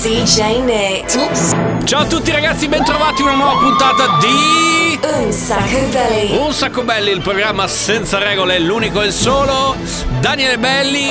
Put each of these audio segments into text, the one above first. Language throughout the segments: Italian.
DJ Nick. Oops. Ciao a tutti ragazzi, bentrovati a una nuova puntata di Un Sacco Belly. Un sacco belli, il programma senza regole, l'unico e il solo. Daniele Belli,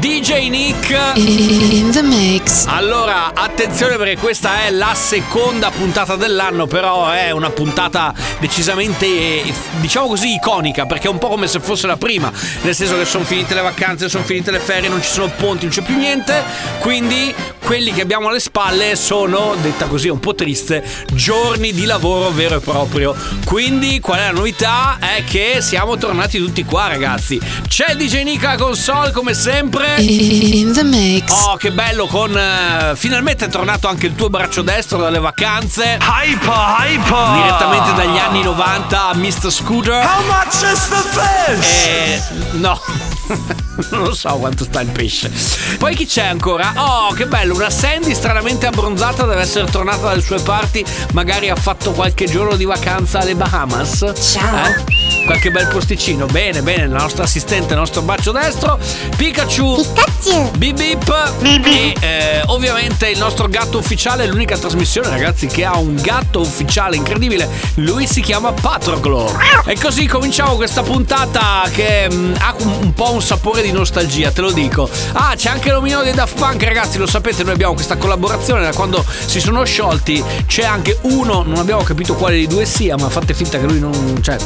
DJ Nick. In the mix. Allora, attenzione perché questa è la seconda puntata dell'anno, però è una puntata decisamente, diciamo così, iconica, perché è un po' come se fosse la prima, nel senso che sono finite le vacanze, sono finite le ferie, non ci sono ponti, non c'è più niente, quindi quelli che abbiamo alle spalle sono, detta così un po' triste, giorni di lavoro vero e proprio. Quindi qual è la novità? È che siamo tornati tutti qua, ragazzi. C'è il DJ Nick alla console come sempre. In the mix. Oh, che bello con eh, finalmente è tornato anche il tuo braccio destro dalle vacanze. Hyper, hyper! Direttamente dagli anni 90 a Mr. Scooter. How much is the fish? E no. non lo so quanto sta il pesce. Poi chi c'è ancora? Oh, che bello, una Sandy stranamente abbronzata deve essere tornata dalle sue parti, magari ha fatto qualche giorno di vacanza alle Bahamas. Ciao. Eh? Qualche bel posticino. Bene, bene, la nostra assistente, il nostro braccio destro, Pikachu. Pikachu! Bip bip e eh, ovviamente il nostro gatto ufficiale l'unica trasmissione ragazzi che ha un gatto ufficiale incredibile lui si chiama Patroclo e così cominciamo questa puntata che mm, ha un, un po' un sapore di nostalgia te lo dico ah c'è anche l'omino dei Daft Punk ragazzi lo sapete noi abbiamo questa collaborazione da quando si sono sciolti c'è anche uno non abbiamo capito quale dei due sia ma fate finta che lui non cioè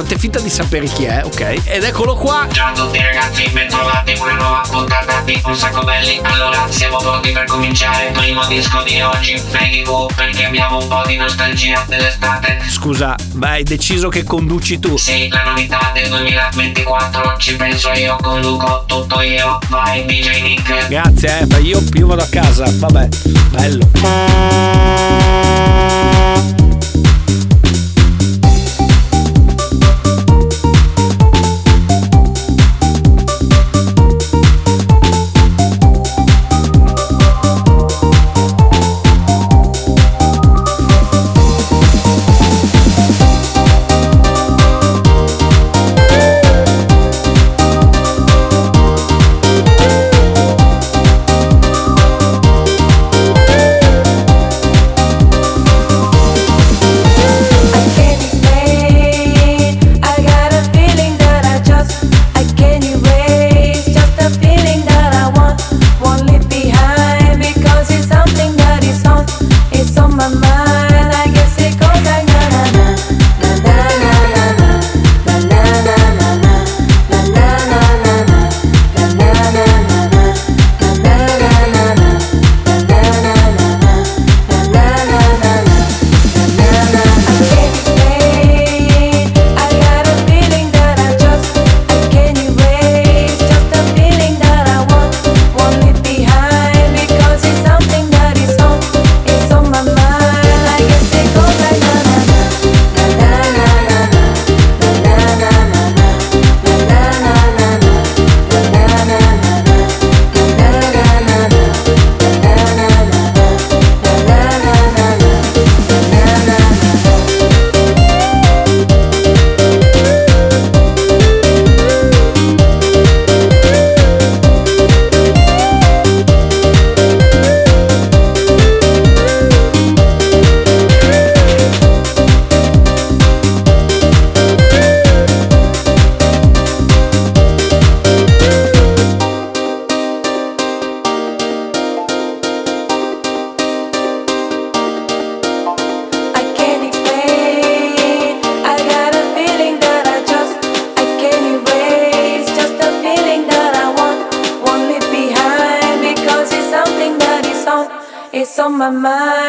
fate finta di sapere chi è ok? Ed eccolo qua. Ciao a tutti ragazzi, bentrovati in una nuova puntata di Un Sacco Belli Allora, siamo pronti per cominciare il primo disco di oggi Peggy Goo, perché abbiamo un po' di nostalgia dell'estate. Scusa ma hai deciso che conduci tu? Sì, la novità del 2024 Ci penso io, conduco tutto io Vai DJ Nick. Grazie, eh, ma io, io vado a casa. Vabbè, bello. My mind.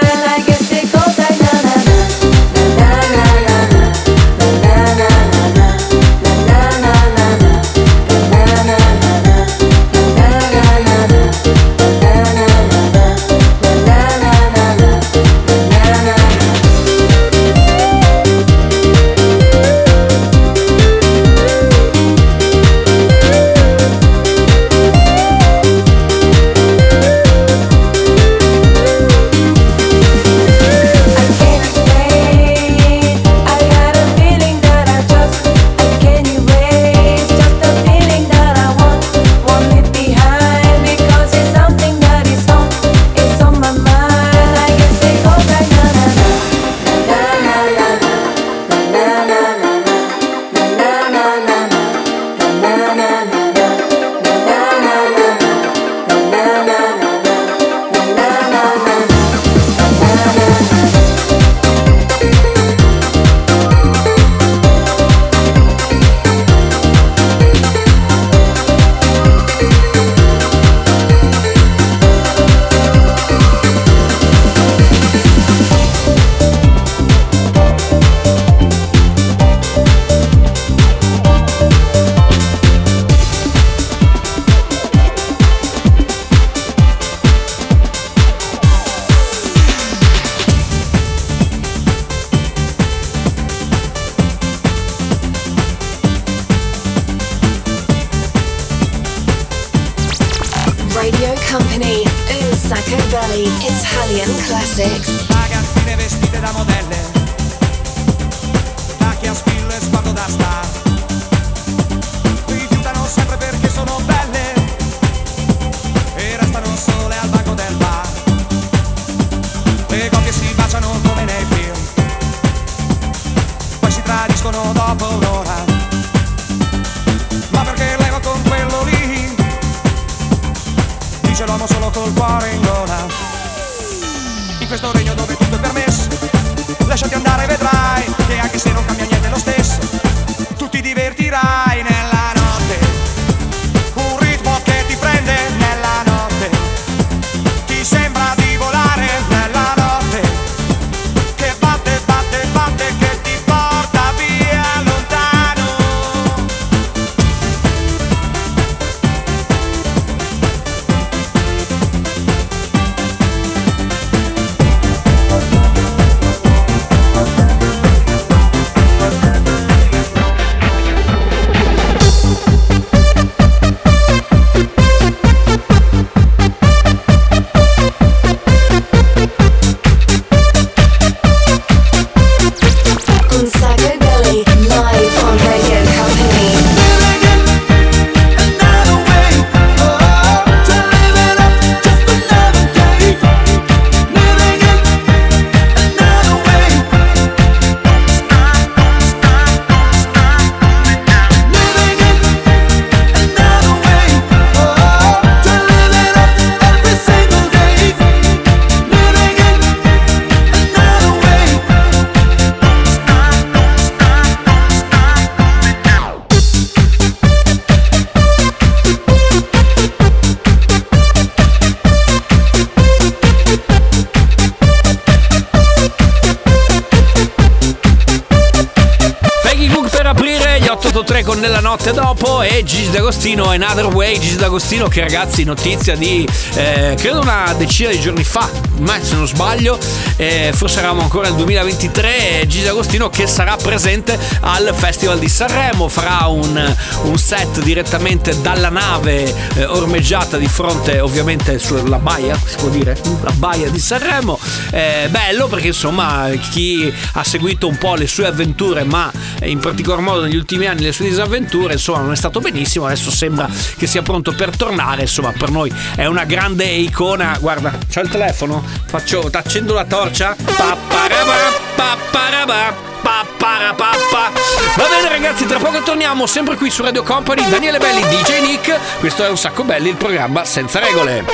Another Way Gigi D'Agostino che ragazzi notizia di eh, credo una decina di giorni fa ma se non sbaglio eh, forse eravamo ancora nel 2023 Gigi D'Agostino che sarà presente al Festival di Sanremo farà un, un set direttamente dalla nave eh, ormeggiata di fronte ovviamente sulla baia si può dire la baia di Sanremo Eh, bello perché insomma chi ha seguito un po' le sue avventure ma in particolar modo negli ultimi anni le sue disavventure insomma non è stato benissimo. Adesso sembra che sia pronto per tornare. Insomma per noi è una grande icona. Guarda c'ho il telefono. Faccio accendo la torcia. Papparaba, papparaba, papparapappa. va bene ragazzi tra poco torniamo sempre qui su Radio Company. Daniele Belli DJ Nick. Questo è un sacco belli il programma senza regole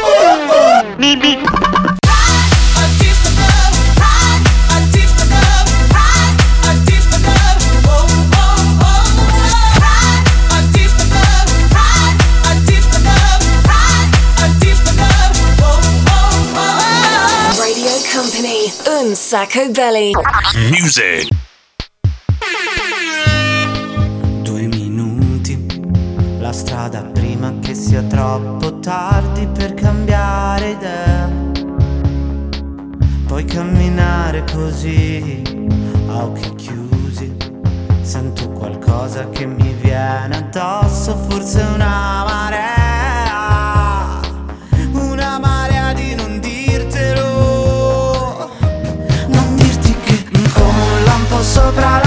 Un Sacco Belly. Music. Due minuti, la strada prima che sia troppo tardi per cambiare idea. Puoi camminare così, a occhi chiusi. Sento qualcosa che mi viene addosso, forse una marea. Sopra la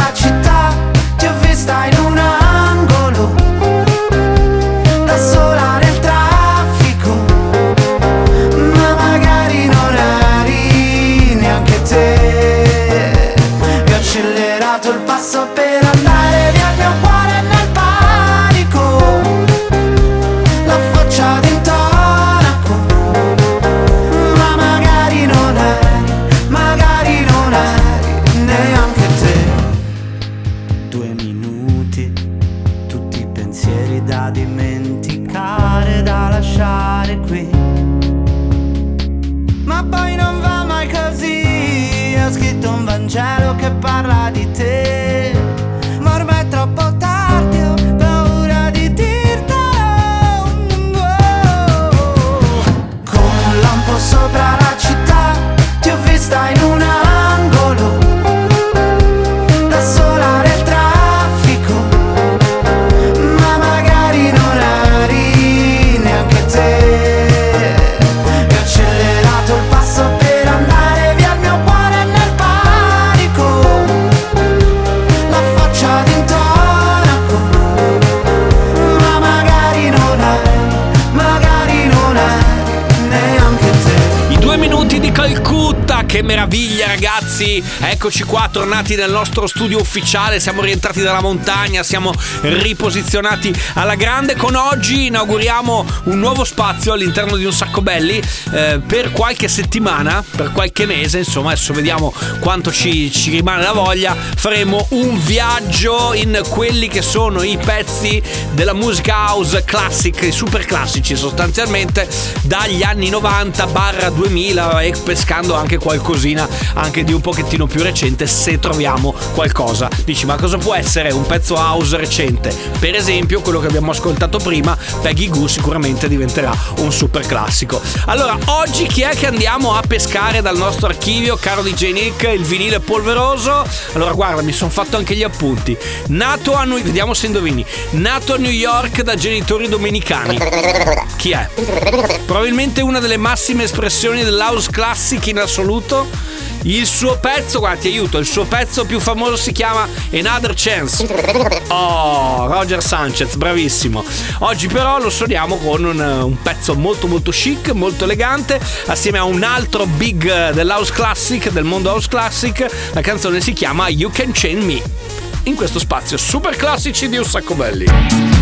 tornati nel nostro studio ufficiale, siamo rientrati dalla montagna, siamo riposizionati alla grande. Con oggi inauguriamo un nuovo spazio all'interno di un sacco belli eh, per qualche settimana, per qualche mese, insomma, adesso vediamo quanto ci, ci rimane la voglia. Faremo un viaggio in quelli che sono i pezzi della musica house classic, i super classici sostanzialmente, dagli anni 90 barra 2000 e pescando anche qualcosina anche di un pochettino più recente se troviamo qualcosa. Dici ma cosa può essere un pezzo house recente? Per esempio quello che abbiamo ascoltato prima, Peggy Goo sicuramente diventerà un super classico. Allora oggi chi è che andiamo a pescare dal nostro archivio, caro DJ Nick, il vinile polveroso? Allora guarda mi sono fatto anche gli appunti. Nato a New vediamo se indovini. Nato a New York da genitori domenicani. Chi è? Probabilmente una delle massime espressioni dell'house classic in assoluto. Il suo pezzo, guarda, ti aiuto, il suo pezzo più famoso si chiama Another Chance. Oh, Roger Sanchez, bravissimo. Oggi però lo suoniamo con un, un pezzo molto molto chic, molto elegante, assieme a un altro big dell'house classic, del mondo house classic. La canzone si chiama You Can Chain Me. In questo spazio super classici di un sacco belli.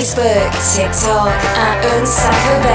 Facebook, TikTok at Unsacco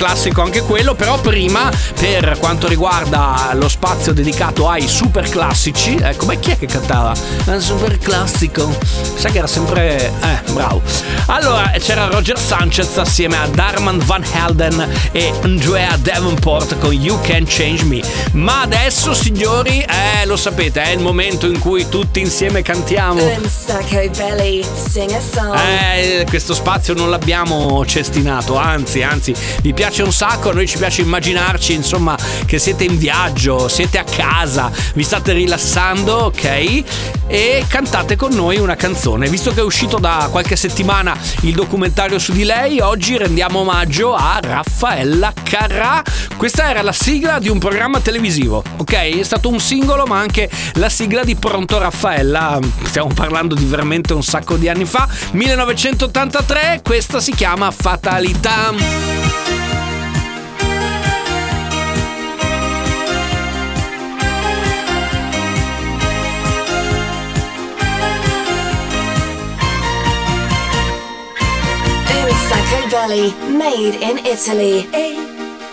classico anche quello, però prima per quanto riguarda lo spazio dedicato ai super classici, ecco, ma chi è che cantava? Un super classico. Sai che era sempre... Eh, bravo. Allora, c'era Roger Sanchez assieme a Darman Van Helden e Andrea Davenport con You Can Change Me. Ma adesso, signori, eh, lo sapete, è il momento in cui tutti insieme cantiamo. Belly. Eh, questo spazio non l'abbiamo cestinato, anzi, anzi, vi piace un sacco, a noi ci piace immaginarci, insomma, che siete in viaggio, siete a casa, vi state rilassando, ok? E cantate con noi una canzone. Visto che è uscito da qualche settimana il documentario su di lei, oggi rendiamo omaggio a Raffaella Carrà. Questa era la sigla di un programma televisivo, ok? È stato un singolo, ma anche la sigla di Pronto Raffaella. Stiamo parlando di veramente un sacco di anni fa, 1983. Questa si chiama Fatalità. Belly, made in Italy. Ehi,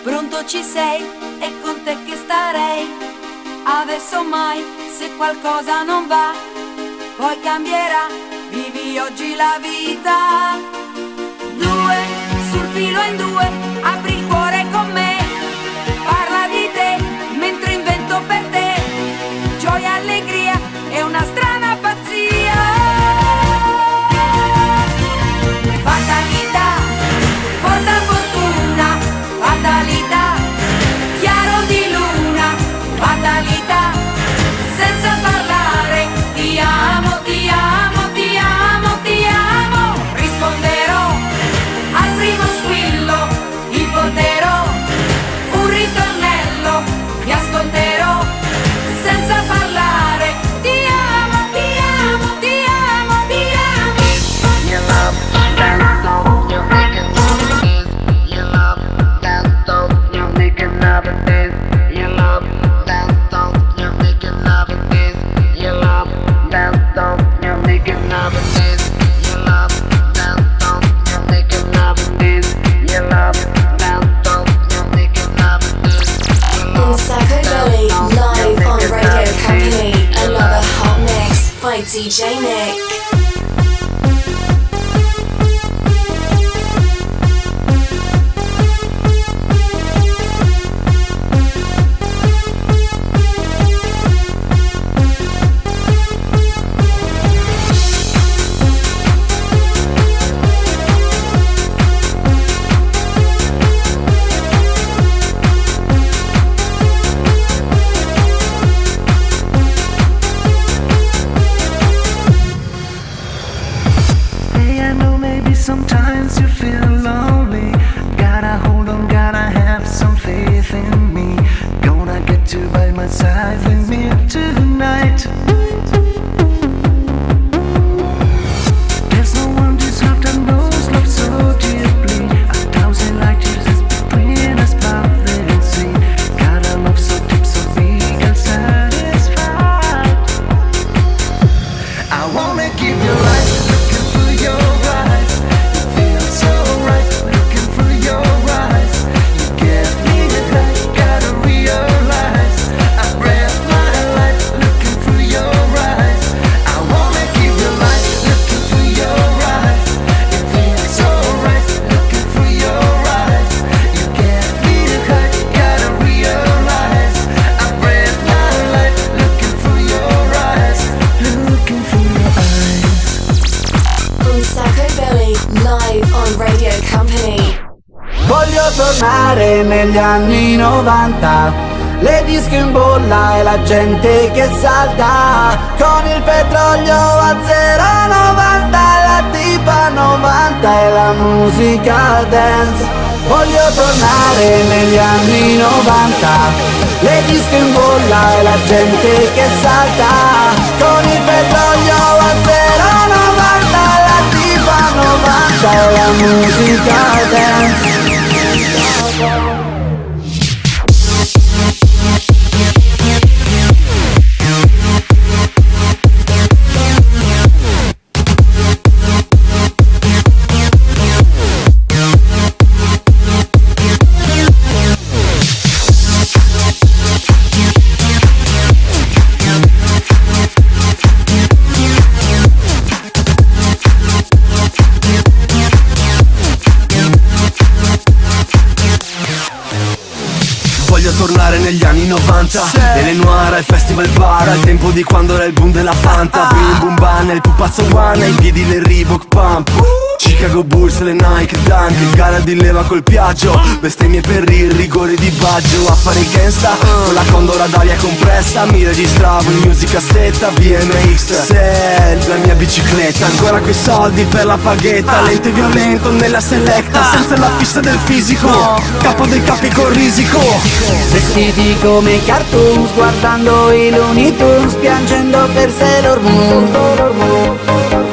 pronto ci sei? È con te che starei. Adesso mai, se qualcosa non va, poi cambierà. Vivi oggi la vita. Due, sul filo in due, bolla e la gente che salta. Con il petrolio a 0,90 La tipa 90 e la musica dance. Voglio tornare negli anni 90 Le disco in bolla e la gente che salta. Con il petrolio a 0,90 La tipa 90 e la musica dance Voglio tornare negli anni 90 Nelle Noir al festival bar Al tempo di quando era il boom della Fanta. Bim bum ban, il pupazzo one Ai piedi le Reebok Pump Chicago Bulls, le Nike Dunk Gara di leva col piaggio. Bestemmie per il rigore di Baggio Affari gangsta Con la condora d'aria compressa. Mi registravo in music cassetta BMX Sell, la mia bicicletta Ancora quei soldi per la paghetta. Lento e violento nella selecta Senza la fissa del fisico. Capo dei capi con risico. Vestiti come i cartoons Guardando i Looney Tunes Piangendo per Sailor Moon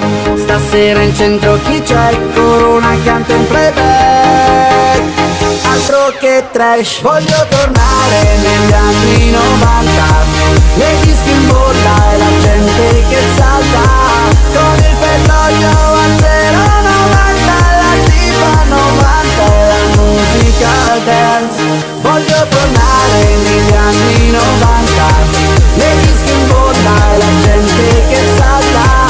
Stasera in centro chi c'è? Corona canta in playback Altro che trash Voglio tornare negli anni 90 Le dischi in bolla e la gente che salta. Con il petrolio a 0,90 La tipa 90 e la musica dance. Voglio tornare negli anni 90 Le dischi in bolla e la gente che salta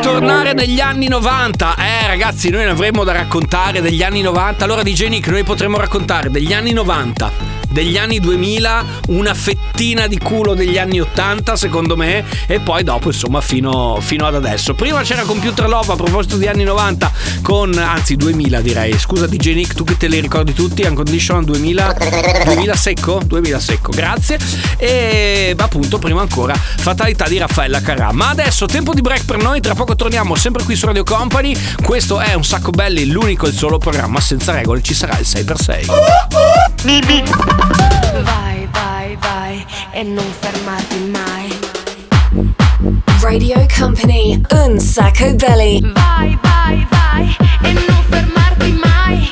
tornare negli anni 90. Eh, ragazzi, noi ne avremmo da raccontare degli anni 90. Allora, DJ Nick, noi potremmo raccontare degli anni 90. Degli anni 2000, una fettina di culo degli anni 80, secondo me, e poi dopo, insomma, fino, fino ad adesso. Prima c'era Computer Love a proposito di anni 90, con anzi 2000 direi. Scusa, DJ Nick, tu che te li ricordi tutti? Unconditional 2000, 2000 secco? 2000 secco, grazie. E appunto, prima ancora, fatalità di Raffaella Carrà. Ma adesso, tempo di break per noi, tra poco torniamo sempre qui su Radio Company. Questo è un sacco belli, l'unico e il solo programma senza regole, ci sarà il 6x6. Vai, vai, vai e non fermarti mai. Radio Company, un sacco belly. Vai, vai, vai e non fermarti mai.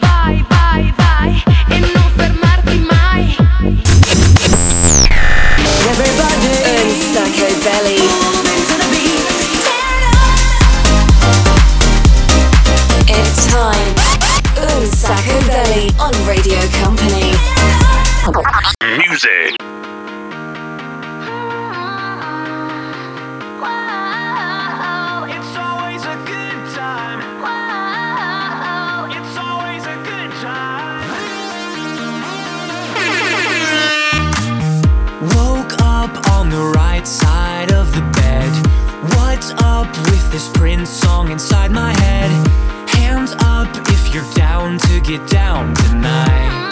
Vai, vai, vai e non fermarti mai. Everybody, Un sacco belly. It's time. Un sacco belly on Radio Company. Music. It's always a good time. It's always a good time. Woke up on the right side of the bed. What's up with this Prince song inside my head? Hands up if you're down to get down tonight.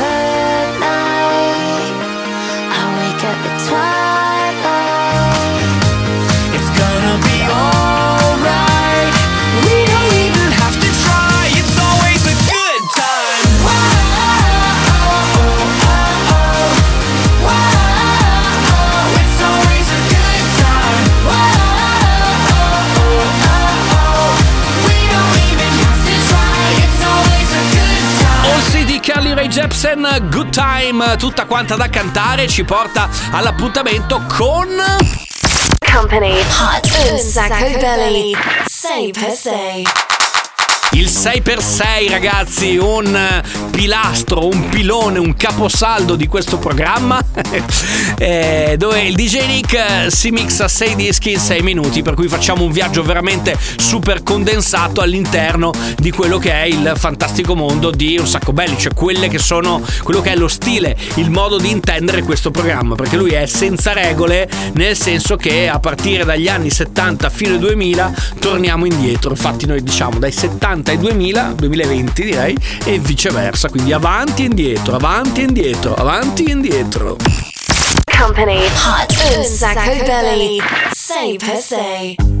Jepsen, Good Time, tutta quanta da cantare, ci porta all'appuntamento con... Company. Hot. Un sacco belly. Say per se. Il 6x6 ragazzi, un pilastro, un pilone, un caposaldo di questo programma eh, dove il DJ Nick eh, si mixa 6 dischi in 6 minuti per cui facciamo un viaggio veramente super condensato all'interno di quello che è il fantastico mondo di Un sacco belli, cioè quelle che sono quello che è lo stile, il modo di intendere questo programma perché lui è senza regole nel senso che a partire dagli anni 70 fino ai 2000 torniamo indietro, infatti noi diciamo dai 70 1980 e 2000, 2020 direi, e viceversa, quindi avanti e indietro, avanti e indietro, avanti e indietro. Company Hot un sacco belli Say per say.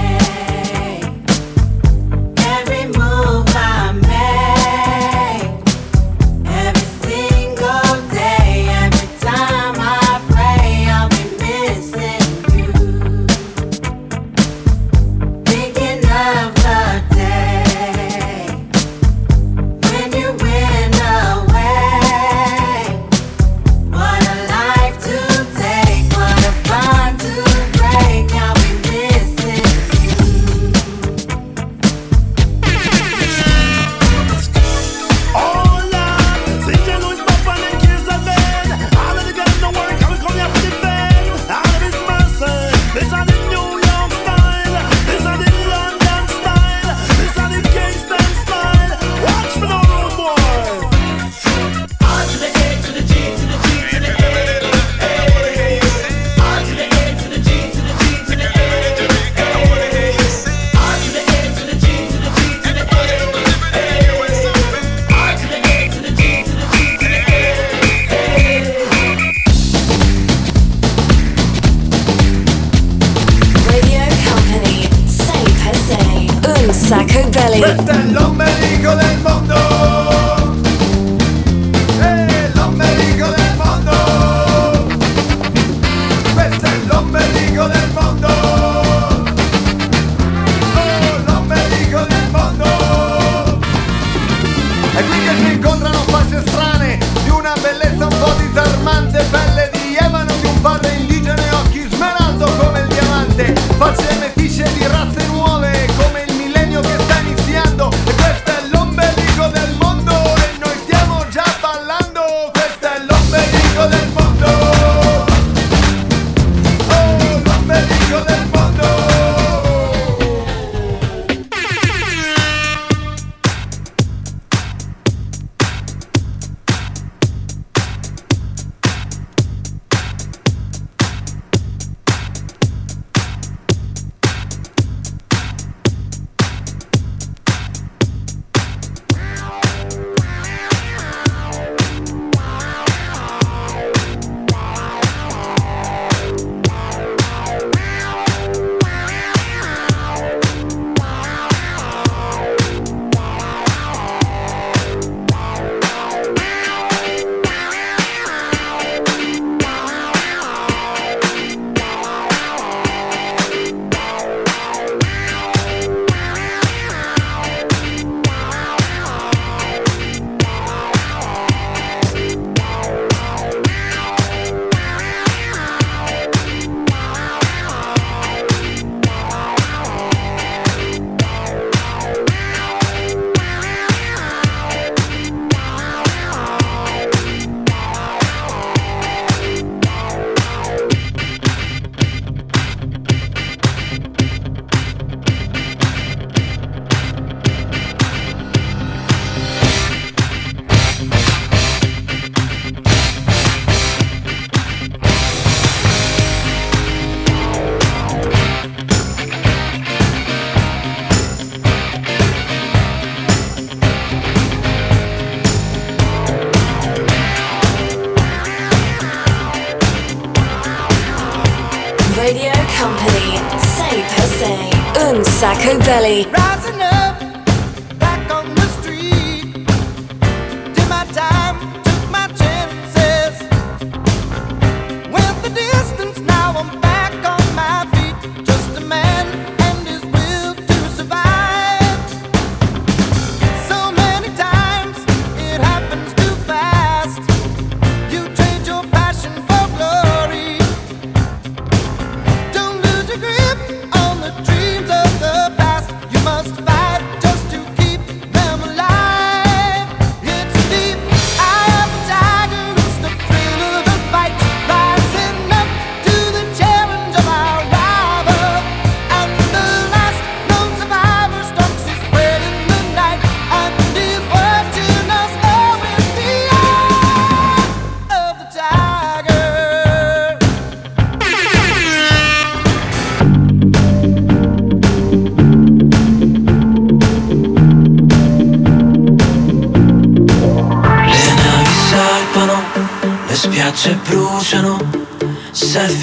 Sacco Belly.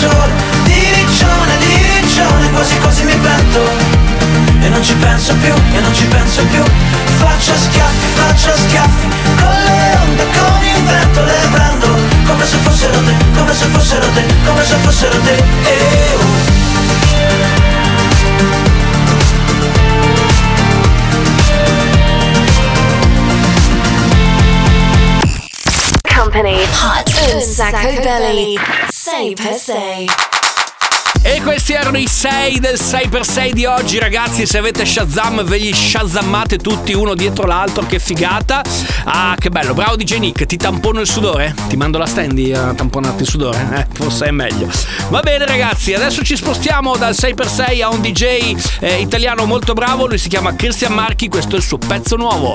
sole Di riccione, Quasi quasi mi pento E non ci penso più, e non ci penso più Faccio schiaffi, faccio schiaffi Con le onde, con il vento Le prendo come se fossero te Come se fossero te, come se fossero te eh, oh. Company. Hot. Un Sacco Belly. Say per se. E questi erano i 6 del 6x6 di oggi, ragazzi. Se avete Shazam, ve li shazammate tutti uno dietro l'altro. Che figata! Ah, che bello, bravo DJ Nick. Ti tampono il sudore? Ti mando la standy a tamponarti il sudore? Eh, forse è meglio. Va bene, ragazzi. Adesso ci spostiamo dal 6x6 a un DJ eh, italiano molto bravo. Lui si chiama Christian Marchi. Questo è il suo pezzo nuovo.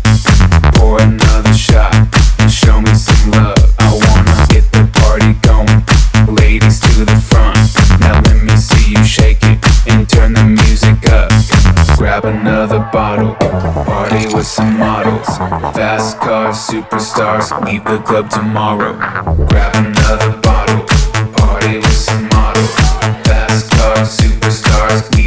Grab another bottle, party with some models. Fast cars, superstars, leave the club tomorrow. Grab another bottle, party with some models. Fast cars, superstars,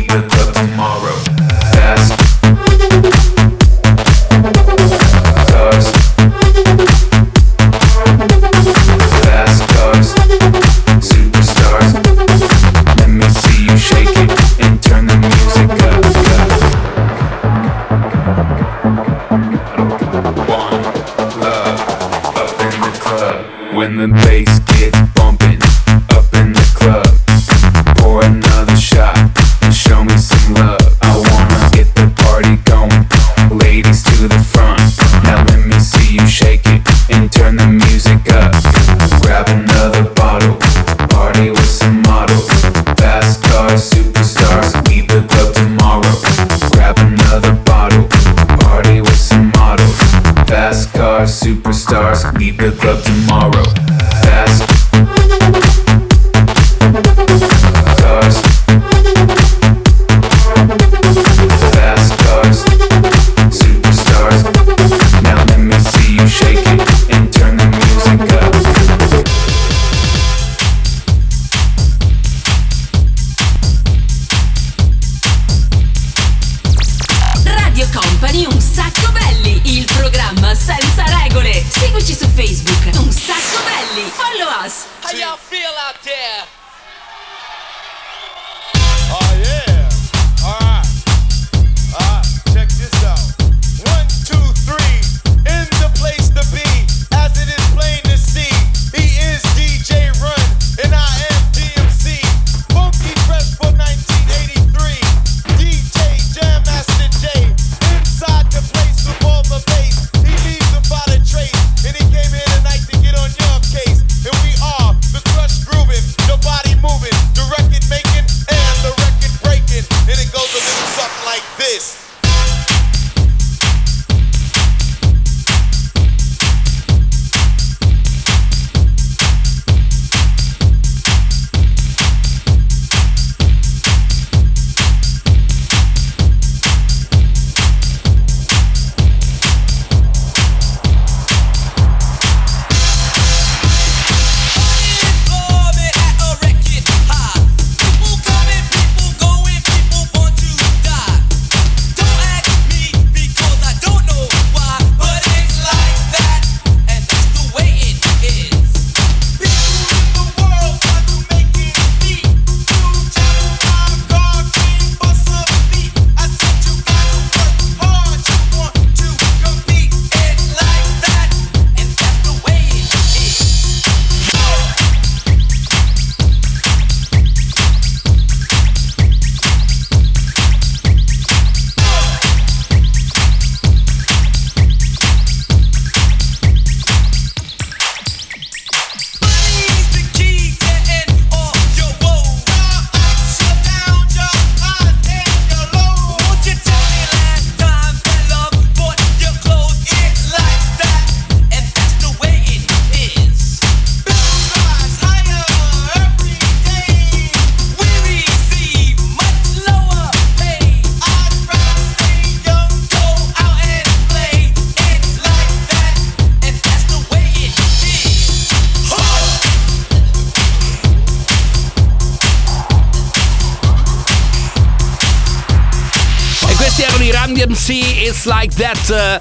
That, eh,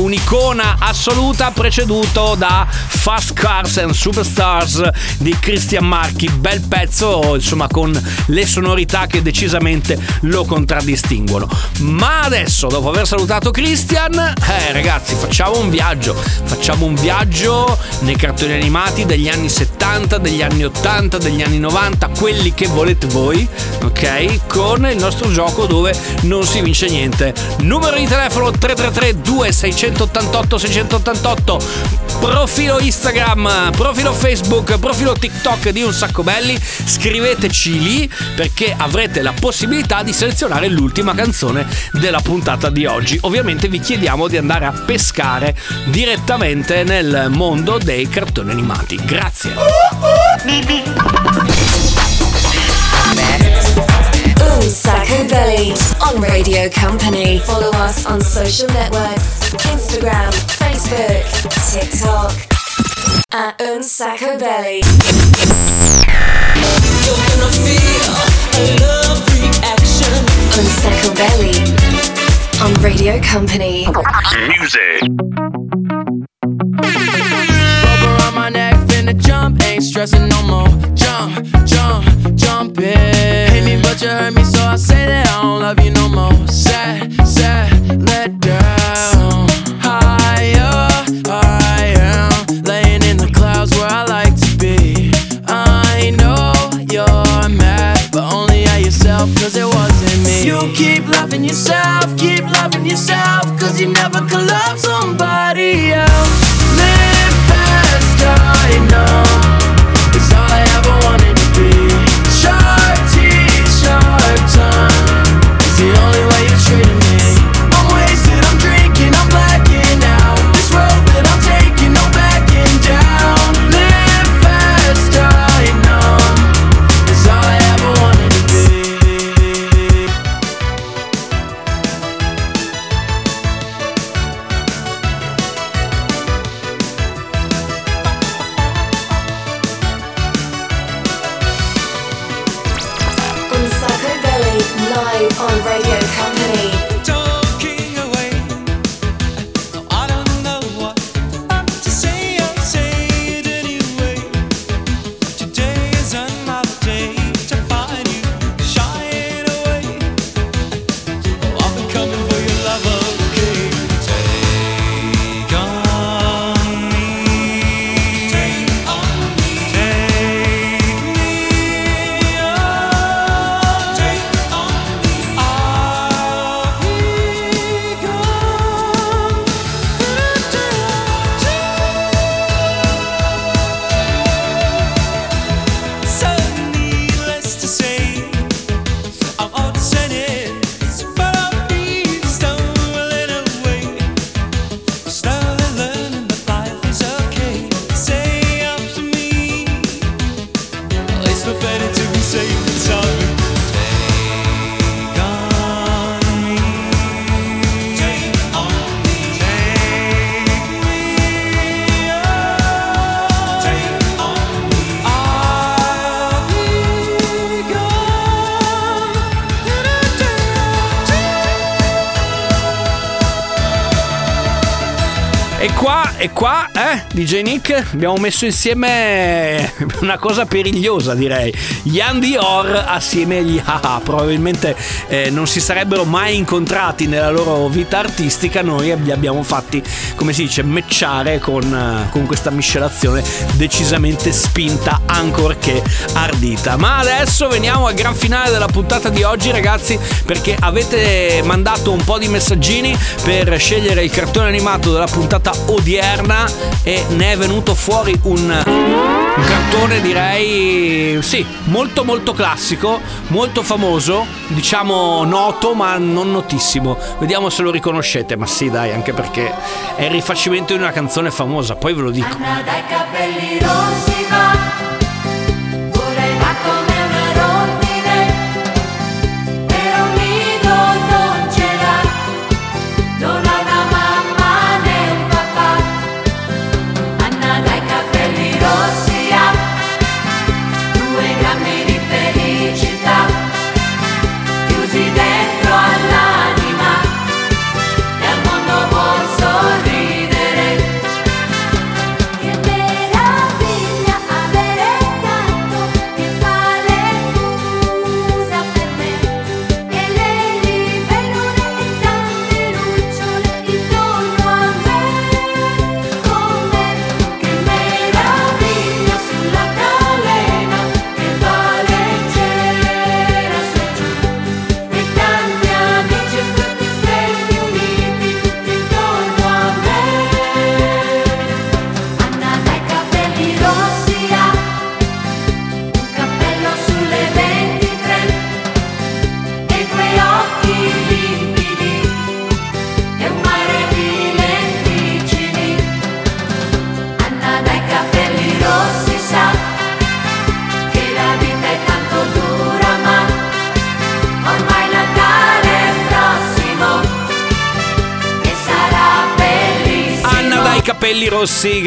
un'icona, assoluta, preceduto da Fast Cars and Superstars di Christian Marchi. Bel pezzo, insomma, con le sonorità che decisamente lo contraddistinguono. Ma adesso, dopo aver salutato Christian, eh ragazzi, facciamo un viaggio. Facciamo un viaggio nei cartoni animati degli anni 70, degli anni 80, degli anni 90, quelli che volete voi, ok? Con il nostro gioco dove non si vince niente. Numero di telefono 333 2688 688 profilo Instagram, profilo Facebook, profilo TikTok di Un Sacco Belli. Scriveteci lì perché avrete la possibilità di selezionare l'ultima canzone della puntata di oggi. Ovviamente vi chiediamo di andare a pescare direttamente nel mondo dei cartoni animati. Grazie. Un Sacco Belly on Radio Company. Follow us on social networks Instagram, Facebook, TikTok. At Un Sacco Belly. You're gonna feel a love reaction. Un Sacco Belly on Radio Company. Music. Rope around my neck, finna jump, ain't stressing no more. Jump, jump, jumping. Hate me, but you hurt me, so I say that I don't love you no more. Sad, sad, let down. DJ Nick, abbiamo messo insieme una cosa perigliosa, direi. Yan Dior assieme agli Haha. Probabilmente eh, non si sarebbero mai incontrati nella loro vita artistica. Noi li abbiamo fatti, come si dice, matchare con, eh, con questa miscelazione decisamente spinta, ancorché ardita. Ma adesso veniamo al gran finale della puntata di oggi, ragazzi, perché avete mandato un po' di messaggini per scegliere il cartone animato della puntata odierna e ne è venuto fuori un, un cartone direi sì, molto molto classico, molto famoso, diciamo noto ma non notissimo. Vediamo se lo riconoscete, ma sì dai, anche perché è il rifacimento di una canzone famosa, poi ve lo dico. Anna dai capelli rossi va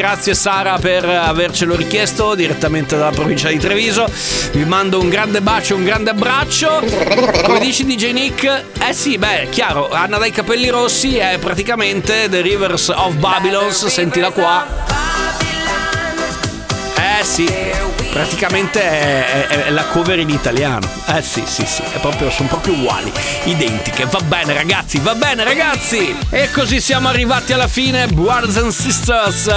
grazie Sara per avercelo richiesto direttamente dalla provincia di Treviso. Vi mando un grande bacio, un grande abbraccio. Come dici DJ Nick? Eh sì, beh, chiaro, Anna dai capelli rossi è praticamente The Rivers of Babylons, sentila qua. Eh sì, praticamente è, è- è la cover in italiano. Eh sì, sì, sì, proprio, sono proprio uguali, identiche. Va bene ragazzi, va bene ragazzi. E così siamo arrivati alla fine, Brothers and Sisters.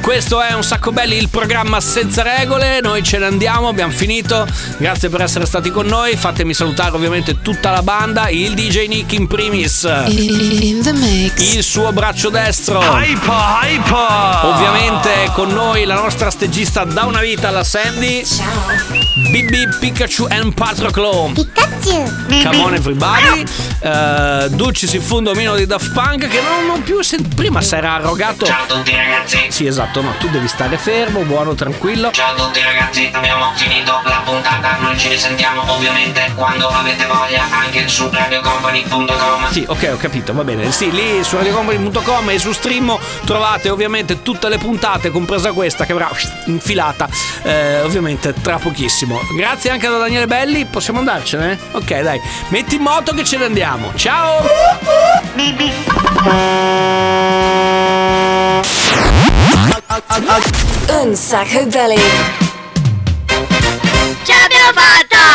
Questo è un sacco belli, il programma senza regole. Noi ce ne andiamo, abbiamo finito. Grazie per essere stati con noi. Fatemi salutare ovviamente tutta la banda, il DJ Nick in primis. In, the mix. Il suo braccio destro. Hyper, hyper. Ovviamente con noi la nostra stegista da una vita, la Sandy. BB Pikachu and Patroclo. Pikachu. Come on everybody. Uh, Dulcis in fondo meno di Daft Punk che non, non più sen- prima si era arrogato. Ciao a tutti ragazzi. Sì, esatto, no, tu devi stare fermo, buono, tranquillo. Ciao a tutti ragazzi, abbiamo finito la puntata, noi ci risentiamo ovviamente quando avete voglia anche su radiocompany.com. Sì, ok, ho capito, va bene. Sì, lì su radiocompany.com e su Stream trovate ovviamente tutte le puntate, compresa questa che avrà infilata eh, ovviamente tra pochissimo. Grazie anche da Daniele Belli, possiamo andarcene? Ok, dai, metti in moto che ce ne andiamo. Ciao! Un sacco belli. Ce l'abbiamo fatta!